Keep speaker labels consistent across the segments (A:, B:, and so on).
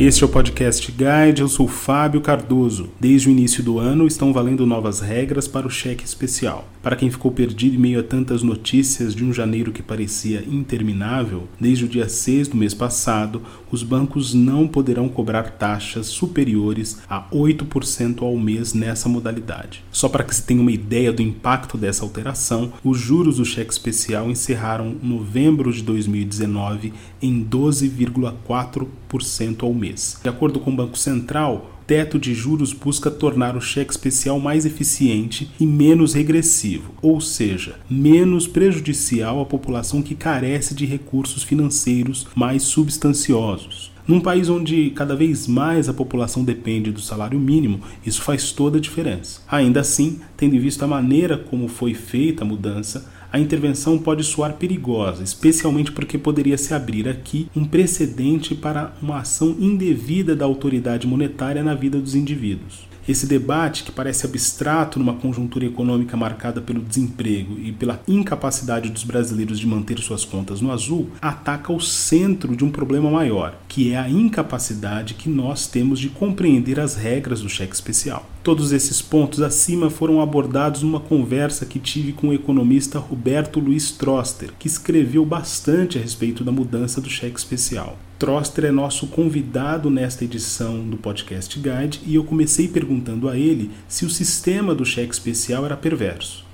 A: Este é o podcast Guide, eu sou Fábio Cardoso. Desde o início do ano estão valendo novas regras para o cheque especial. Para quem ficou perdido em meio a tantas notícias de um janeiro que parecia interminável, desde o dia 6 do mês passado, os bancos não poderão cobrar taxas superiores a 8% ao mês nessa modalidade. Só para que se tenha uma ideia do impacto dessa alteração, os juros do cheque especial encerraram novembro de 2019 em 12,4% ao mês. De acordo com o Banco Central, teto de juros busca tornar o cheque especial mais eficiente e menos regressivo, ou seja, menos prejudicial à população que carece de recursos financeiros mais substanciosos. Num país onde cada vez mais a população depende do salário mínimo, isso faz toda a diferença. Ainda assim, tendo em vista a maneira como foi feita a mudança, a intervenção pode soar perigosa, especialmente porque poderia se abrir aqui um precedente para uma ação indevida da autoridade monetária na vida dos indivíduos. Esse debate, que parece abstrato numa conjuntura econômica marcada pelo desemprego e pela incapacidade dos brasileiros de manter suas contas no azul, ataca o centro de um problema maior, que é a incapacidade que nós temos de compreender as regras do cheque especial. Todos esses pontos acima foram abordados numa conversa que tive com o economista Roberto Luiz Troster, que escreveu bastante a respeito da mudança do cheque especial. Troster é nosso convidado nesta edição do Podcast Guide e eu comecei perguntando a ele se o sistema do cheque especial era perverso.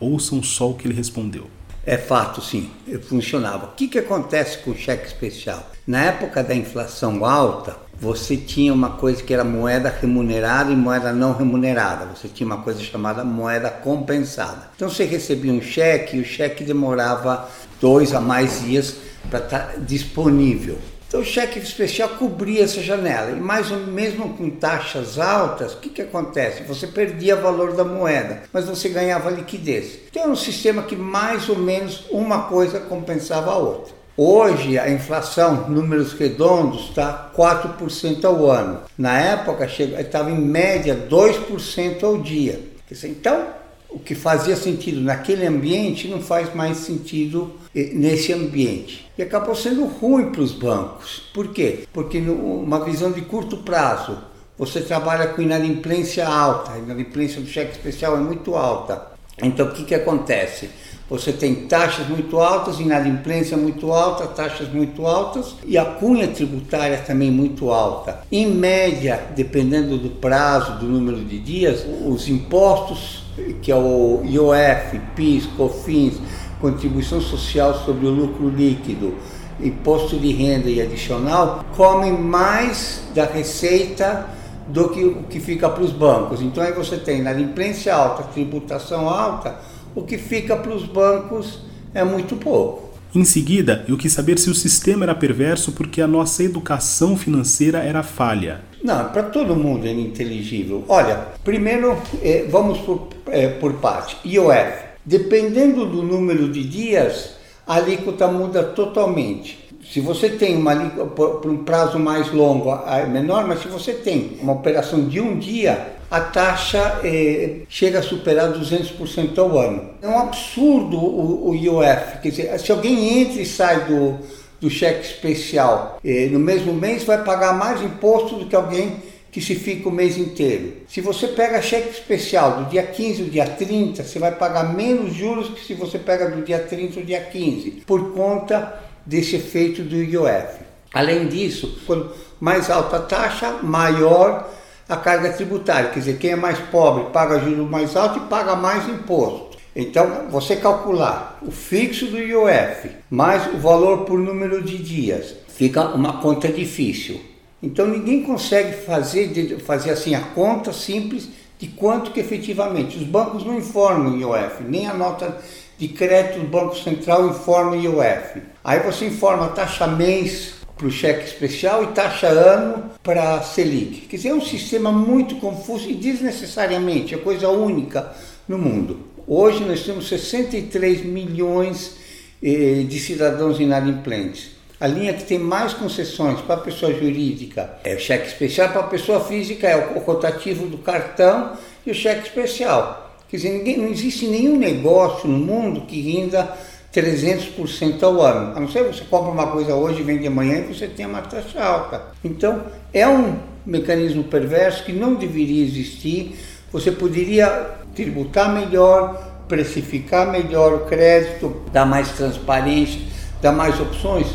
A: Ouçam só o que ele respondeu.
B: É fato, sim, funcionava. O que, que acontece com o cheque especial? Na época da inflação alta, você tinha uma coisa que era moeda remunerada e moeda não remunerada. Você tinha uma coisa chamada moeda compensada. Então você recebia um cheque e o cheque demorava dois a mais dias para estar tá disponível. Então o cheque especial cobria essa janela. E mais mesmo com taxas altas, o que, que acontece? Você perdia valor da moeda, mas você ganhava liquidez. Então era um sistema que mais ou menos uma coisa compensava a outra. Hoje a inflação, números redondos, está 4% ao ano. Na época estava em média 2% ao dia. Então o que fazia sentido naquele ambiente não faz mais sentido eh, nesse ambiente. E acabou sendo ruim para os bancos. Por quê? Porque numa visão de curto prazo, você trabalha com inadimplência alta, a inadimplência do cheque especial é muito alta. Então o que, que acontece? Você tem taxas muito altas, inadimplência muito alta, taxas muito altas e a cunha tributária também muito alta. Em média, dependendo do prazo, do número de dias, os impostos que é o IOF, PIS, COFINS, contribuição social sobre o lucro líquido, imposto de renda e adicional, comem mais da receita do que o que fica para os bancos. Então aí você tem na inadimplência alta, tributação alta, o que fica para os bancos é muito pouco.
A: Em seguida, eu quis saber se o sistema era perverso porque a nossa educação financeira era falha.
B: Não, para todo mundo é ininteligível. Olha, primeiro eh, vamos por, eh, por parte. IOF. Dependendo do número de dias, a alíquota muda totalmente. Se você tem uma por um prazo mais longo, é menor, mas se você tem uma operação de um dia, a taxa eh, chega a superar 200% ao ano. É um absurdo o, o IOF. Quer dizer, se alguém entra e sai do, do cheque especial eh, no mesmo mês, vai pagar mais imposto do que alguém que se fica o mês inteiro. Se você pega cheque especial do dia 15 ao dia 30, você vai pagar menos juros que se você pega do dia 30 ao dia 15, por conta desse efeito do IOF. Além disso, quanto mais alta a taxa, maior a carga tributária. Quer dizer, quem é mais pobre paga juros mais alto e paga mais imposto. Então, você calcular o fixo do IOF mais o valor por número de dias, fica uma conta difícil. Então, ninguém consegue fazer, fazer assim a conta simples de quanto que efetivamente. Os bancos não informam o IOF, nem a nota de crédito do Banco Central informa o IOF. Aí você informa taxa mês para o cheque especial e taxa ano para a Selic. Quer dizer, é um sistema muito confuso e desnecessariamente, é coisa única no mundo. Hoje nós temos 63 milhões eh, de cidadãos inadimplentes. A linha que tem mais concessões para a pessoa jurídica é o cheque especial, para a pessoa física é o rotativo do cartão e o cheque especial. Quer dizer, ninguém, não existe nenhum negócio no mundo que ainda 300% ao ano. A não ser você compra uma coisa hoje, vende amanhã e você tem uma taxa alta. Então, é um mecanismo perverso que não deveria existir. Você poderia tributar melhor, precificar melhor o crédito, dar mais transparência, dar mais opções,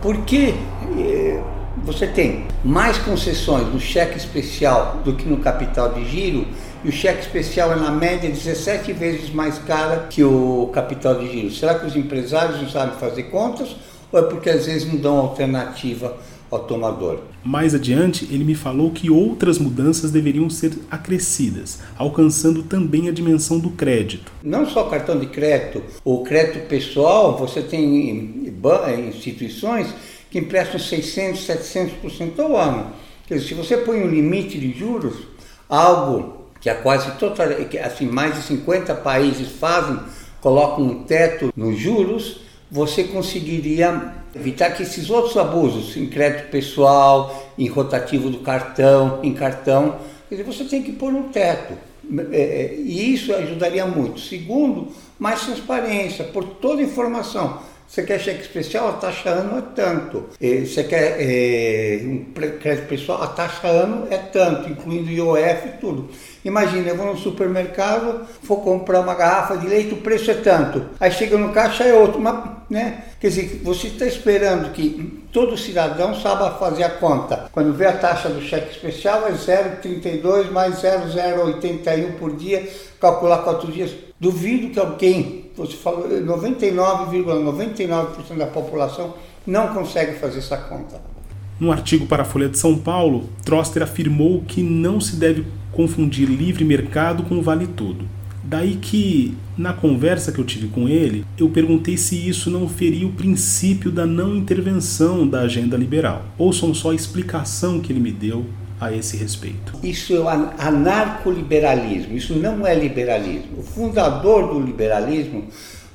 B: porque eh, você tem mais concessões no cheque especial do que no capital de giro e o cheque especial é na média 17 vezes mais cara que o capital de giro. Será que os empresários não sabem fazer contas ou é porque às vezes não dão alternativa ao tomador?
A: Mais adiante, ele me falou que outras mudanças deveriam ser acrescidas, alcançando também a dimensão do crédito.
B: Não só cartão de crédito, o crédito pessoal, você tem instituições que emprestam 600, 700% ao ano. Quer dizer, se você põe um limite de juros, algo que a quase total, assim, mais de 50 países fazem, colocam um teto nos juros, você conseguiria evitar que esses outros abusos, em crédito pessoal, em rotativo do cartão, em cartão, dizer, você tem que pôr um teto. É, é, e isso ajudaria muito. Segundo, mais transparência, por toda informação. Você quer cheque especial, a taxa ano é tanto. Você quer é, um crédito pessoal, a taxa ano é tanto, incluindo IOF e tudo. Imagina, eu vou no supermercado, vou comprar uma garrafa de leite, o preço é tanto. Aí chega no caixa é outro, mas, né? Quer dizer, você está esperando que todo cidadão saiba fazer a conta. Quando vê a taxa do cheque especial é 0,32 mais 0,081 por dia, calcular quatro dias. Duvido que alguém, você falou, 99,99% ,99 da população não consegue fazer essa conta.
A: Num artigo para a Folha de São Paulo, Troster afirmou que não se deve confundir livre mercado com vale tudo. Daí que, na conversa que eu tive com ele, eu perguntei se isso não feria o princípio da não intervenção da agenda liberal. Ouçam só a explicação que ele me deu a esse respeito.
B: Isso é anarcoliberalismo, isso não é liberalismo. O fundador do liberalismo,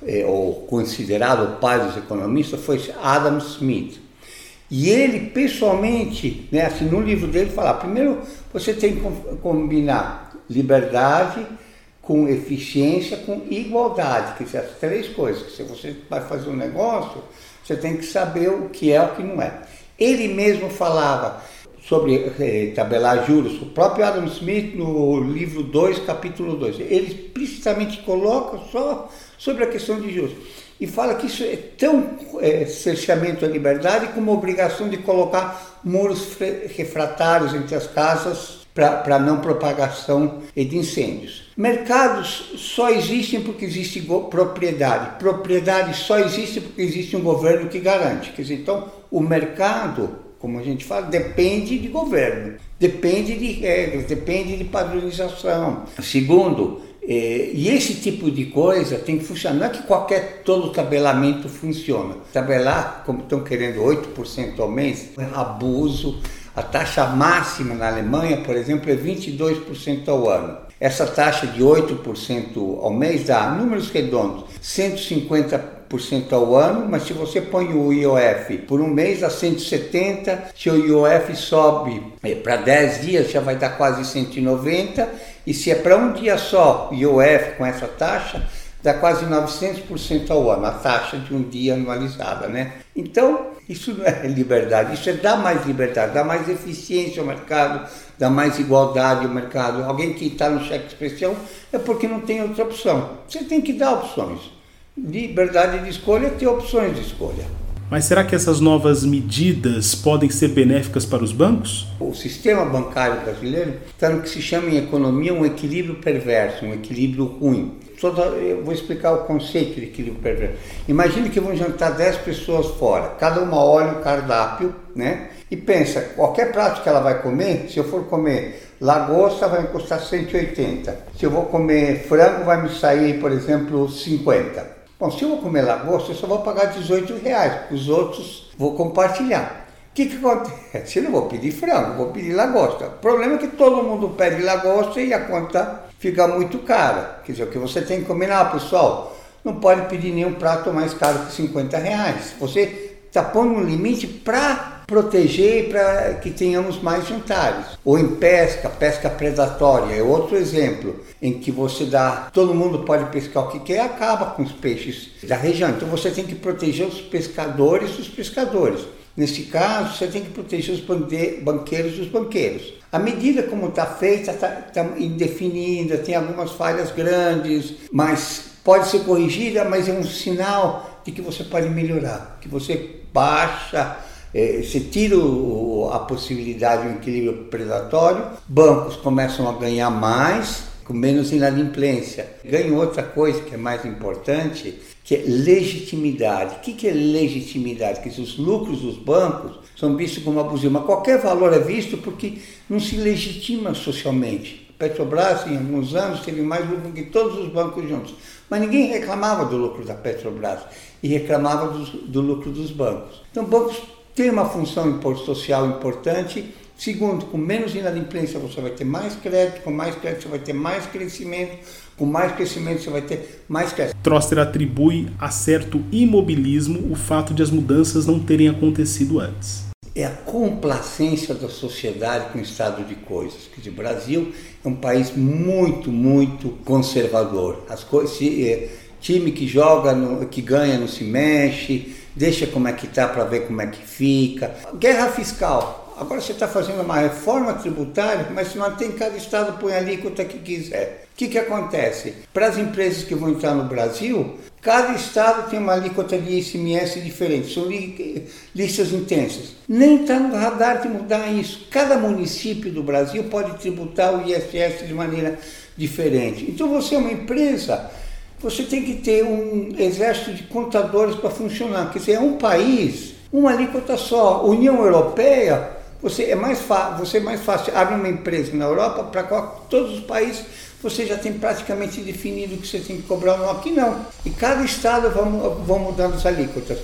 B: é, ou considerado o pai dos economistas, foi Adam Smith. E ele, pessoalmente, né, assim, no livro dele, fala: primeiro você tem que combinar liberdade com eficiência, com igualdade, que são as três coisas. Se você vai fazer um negócio, você tem que saber o que é e o que não é. Ele mesmo falava sobre eh, tabelar juros, o próprio Adam Smith, no livro 2, capítulo 2, ele explicitamente coloca só sobre a questão de juros e fala que isso é tão é, cerceamento à liberdade como obrigação de colocar muros refratários entre as casas para não propagação de incêndios. Mercados só existem porque existe propriedade. Propriedade só existe porque existe um governo que garante. Quer dizer, então, o mercado, como a gente fala, depende de governo, depende de regras, depende de padronização. Segundo, é, e esse tipo de coisa tem que funcionar. Não é que qualquer todo tabelamento funciona. Tabelar, como estão querendo 8% ao mês, é abuso. A taxa máxima na Alemanha, por exemplo, é 22% ao ano. Essa taxa de 8% ao mês dá, números redondos, 150% ao ano, mas se você põe o IOF por um mês dá 170, se o IOF sobe é, para 10 dias já vai dar quase 190 e se é para um dia só, IOF com essa taxa, dá quase 900% ao ano, a taxa de um dia anualizada, né? Então, isso não é liberdade, isso é dar mais liberdade, dar mais eficiência ao mercado, dar mais igualdade ao mercado. Alguém que está no cheque especial é porque não tem outra opção. Você tem que dar opções. Liberdade de escolha ter opções de escolha.
A: Mas será que essas novas medidas podem ser benéficas para os bancos?
B: O sistema bancário brasileiro está no que se chama em economia um equilíbrio perverso, um equilíbrio ruim. Eu vou explicar o conceito de equilíbrio perverso. Imagine que vão jantar 10 pessoas fora, cada uma olha o cardápio, né? E pensa, qualquer prato que ela vai comer, se eu for comer lagosta vai me custar 180. Se eu vou comer frango vai me sair, por exemplo, 50. Bom, se eu vou comer lagosta, eu só vou pagar 18 reais, os outros vou compartilhar. O que, que acontece? Eu não vou pedir frango, vou pedir lagosta. O problema é que todo mundo pede lagosta e a conta fica muito cara. Quer dizer, o que você tem que combinar, pessoal, não pode pedir nenhum prato mais caro que 50 reais. Você está pondo um limite para proteger para que tenhamos mais jantares. Ou em pesca, pesca predatória é outro exemplo em que você dá, todo mundo pode pescar o que quer, acaba com os peixes da região. Então você tem que proteger os pescadores dos pescadores. Nesse caso, você tem que proteger os banqueiros dos banqueiros. A medida como está feita está tá indefinida, tem algumas falhas grandes, mas pode ser corrigida, mas é um sinal de que você pode melhorar, que você baixa, é, você tira a possibilidade de um equilíbrio predatório, bancos começam a ganhar mais, com menos inadimplência. Ganha outra coisa que é mais importante, que é legitimidade. O que é legitimidade? Que os lucros dos bancos são vistos como abusivo, mas qualquer valor é visto porque não se legitima socialmente. Petrobras, em alguns anos, teve mais lucro que todos os bancos juntos, mas ninguém reclamava do lucro da Petrobras e reclamava do, do lucro dos bancos. Então, bancos têm uma função social importante Segundo, com menos inadimplência você vai ter mais crédito, com mais crédito você vai ter mais crescimento, com mais crescimento você vai ter mais crédito.
A: Troster atribui a certo imobilismo o fato de as mudanças não terem acontecido antes.
B: É a complacência da sociedade com o estado de coisas. Quer o Brasil é um país muito, muito conservador. As coisas, é, time que joga, no, que ganha não se mexe, deixa como é que tá para ver como é que fica. Guerra fiscal Agora você está fazendo uma reforma tributária, mas não tem cada estado põe a alíquota que quiser. O que, que acontece? Para as empresas que vão entrar no Brasil, cada estado tem uma alíquota de ICMS diferente, são li listas intensas. Nem está no radar de mudar isso. Cada município do Brasil pode tributar o ISS de maneira diferente. Então você é uma empresa, você tem que ter um exército de contadores para funcionar. Quer dizer, é um país, uma alíquota só. União Europeia você é mais, você é mais fácil abre uma empresa na Europa, para todos os países você já tem praticamente definido o que você tem que cobrar ou não. Aqui não. E cada estado vão, vão mudando as alíquotas.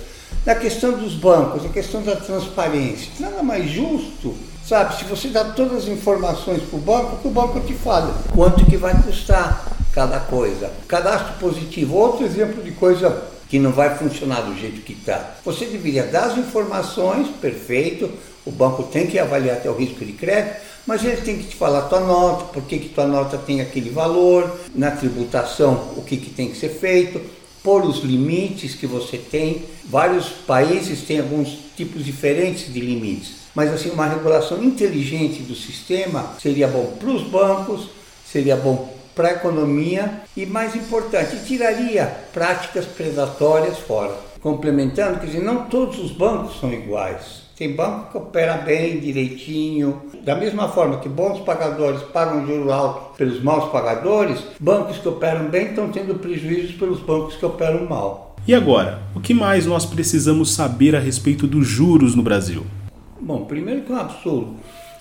B: Na questão dos bancos, a questão da transparência, nada mais justo, sabe? Se você dá todas as informações para o banco, que o banco te fala quanto que vai custar cada coisa. Cadastro positivo, outro exemplo de coisa que não vai funcionar do jeito que está. Você deveria dar as informações, perfeito, o banco tem que avaliar até o risco de crédito, mas ele tem que te falar tua nota, por que, que tua nota tem aquele valor, na tributação o que, que tem que ser feito, por os limites que você tem. Vários países têm alguns tipos diferentes de limites, mas assim uma regulação inteligente do sistema seria bom para os bancos, seria bom para a economia e mais importante, tiraria práticas predatórias fora. Complementando, quer dizer, não todos os bancos são iguais. Tem banco que opera bem, direitinho. Da mesma forma que bons pagadores pagam juros altos pelos maus pagadores, bancos que operam bem estão tendo prejuízos pelos bancos que operam mal.
A: E agora, o que mais nós precisamos saber a respeito dos juros no Brasil?
B: Bom, primeiro que é um absurdo.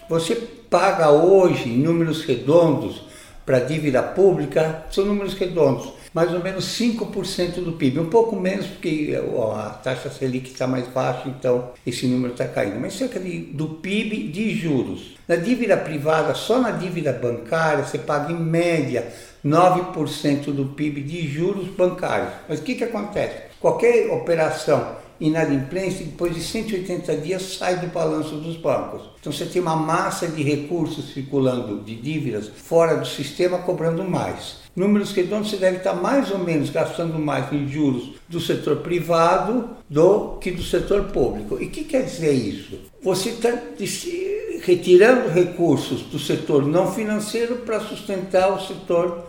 B: Você paga hoje, em números redondos, para dívida pública, são números redondos, mais ou menos 5% do PIB, um pouco menos porque a taxa Selic está mais baixa, então esse número está caindo, mas cerca de, do PIB de juros. Na dívida privada, só na dívida bancária, você paga em média 9% do PIB de juros bancários. Mas o que, que acontece? Qualquer operação inadimplência, depois de 180 dias sai do balanço dos bancos. Então você tem uma massa de recursos circulando de dívidas fora do sistema cobrando mais. Números redondos você deve estar mais ou menos gastando mais em juros do setor privado do que do setor público. E o que quer dizer isso? Você está retirando recursos do setor não financeiro para sustentar o setor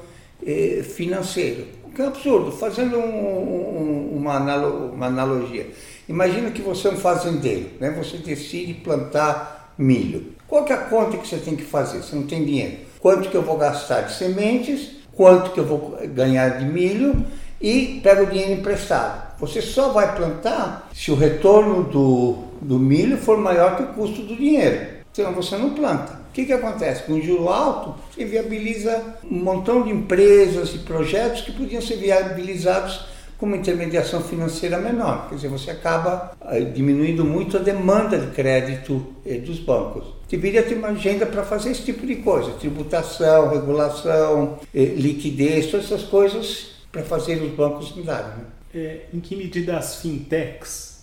B: eh, financeiro é absurdo. Fazendo um, um, uma, analo, uma analogia. Imagina que você é um fazendeiro, né? você decide plantar milho. Qual é a conta que você tem que fazer? Você não tem dinheiro. Quanto que eu vou gastar de sementes, quanto que eu vou ganhar de milho e pega o dinheiro emprestado. Você só vai plantar se o retorno do, do milho for maior que o custo do dinheiro. Senão você não planta. O que, que acontece? Com o juro alto, você viabiliza um montão de empresas e projetos que podiam ser viabilizados com uma intermediação financeira menor. Quer dizer, você acaba eh, diminuindo muito a demanda de crédito eh, dos bancos. Deveria ter uma agenda para fazer esse tipo de coisa: tributação, regulação, eh, liquidez, todas essas coisas para fazer os bancos andarem. Né?
A: É, em que medida as fintechs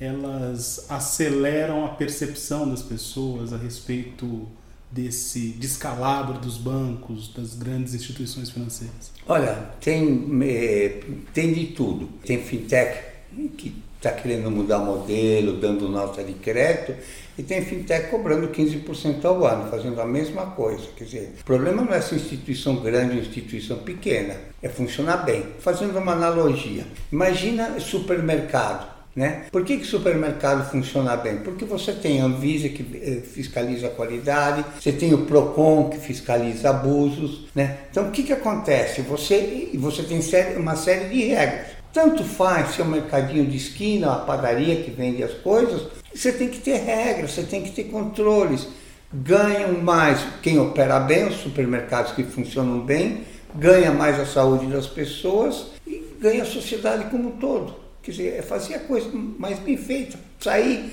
A: elas aceleram a percepção das pessoas a respeito desse descalabro dos bancos, das grandes instituições financeiras?
B: Olha, tem, é, tem de tudo. Tem fintech que está querendo mudar modelo, dando nota de crédito, e tem fintech cobrando 15% ao ano, fazendo a mesma coisa. Quer dizer, o problema não é essa instituição grande ou instituição pequena, é funcionar bem. Fazendo uma analogia, imagina supermercado. Né? Por que, que supermercado funciona bem? Porque você tem a Anvisa que eh, fiscaliza a qualidade, você tem o PROCON que fiscaliza abusos. Né? Então o que, que acontece? Você, você tem uma série de regras. Tanto faz se é um mercadinho de esquina, uma padaria que vende as coisas, você tem que ter regras, você tem que ter controles. Ganham mais quem opera bem, os supermercados que funcionam bem, ganha mais a saúde das pessoas e ganha a sociedade como um todo. Quer dizer, é fazer a coisa mais bem feita. Sair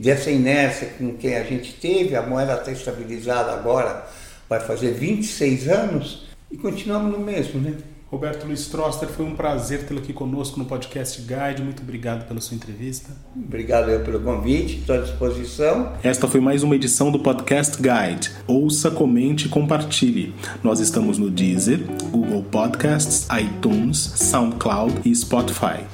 B: dessa inércia com que a gente teve, a moeda está estabilizada agora, vai fazer 26 anos e continuamos no mesmo, né?
A: Roberto Luiz Troster, foi um prazer tê-lo aqui conosco no podcast Guide. Muito obrigado pela sua entrevista.
B: Obrigado eu pelo convite, estou à disposição.
A: Esta foi mais uma edição do podcast Guide. Ouça, comente e compartilhe. Nós estamos no Deezer, Google Podcasts, iTunes, SoundCloud e Spotify.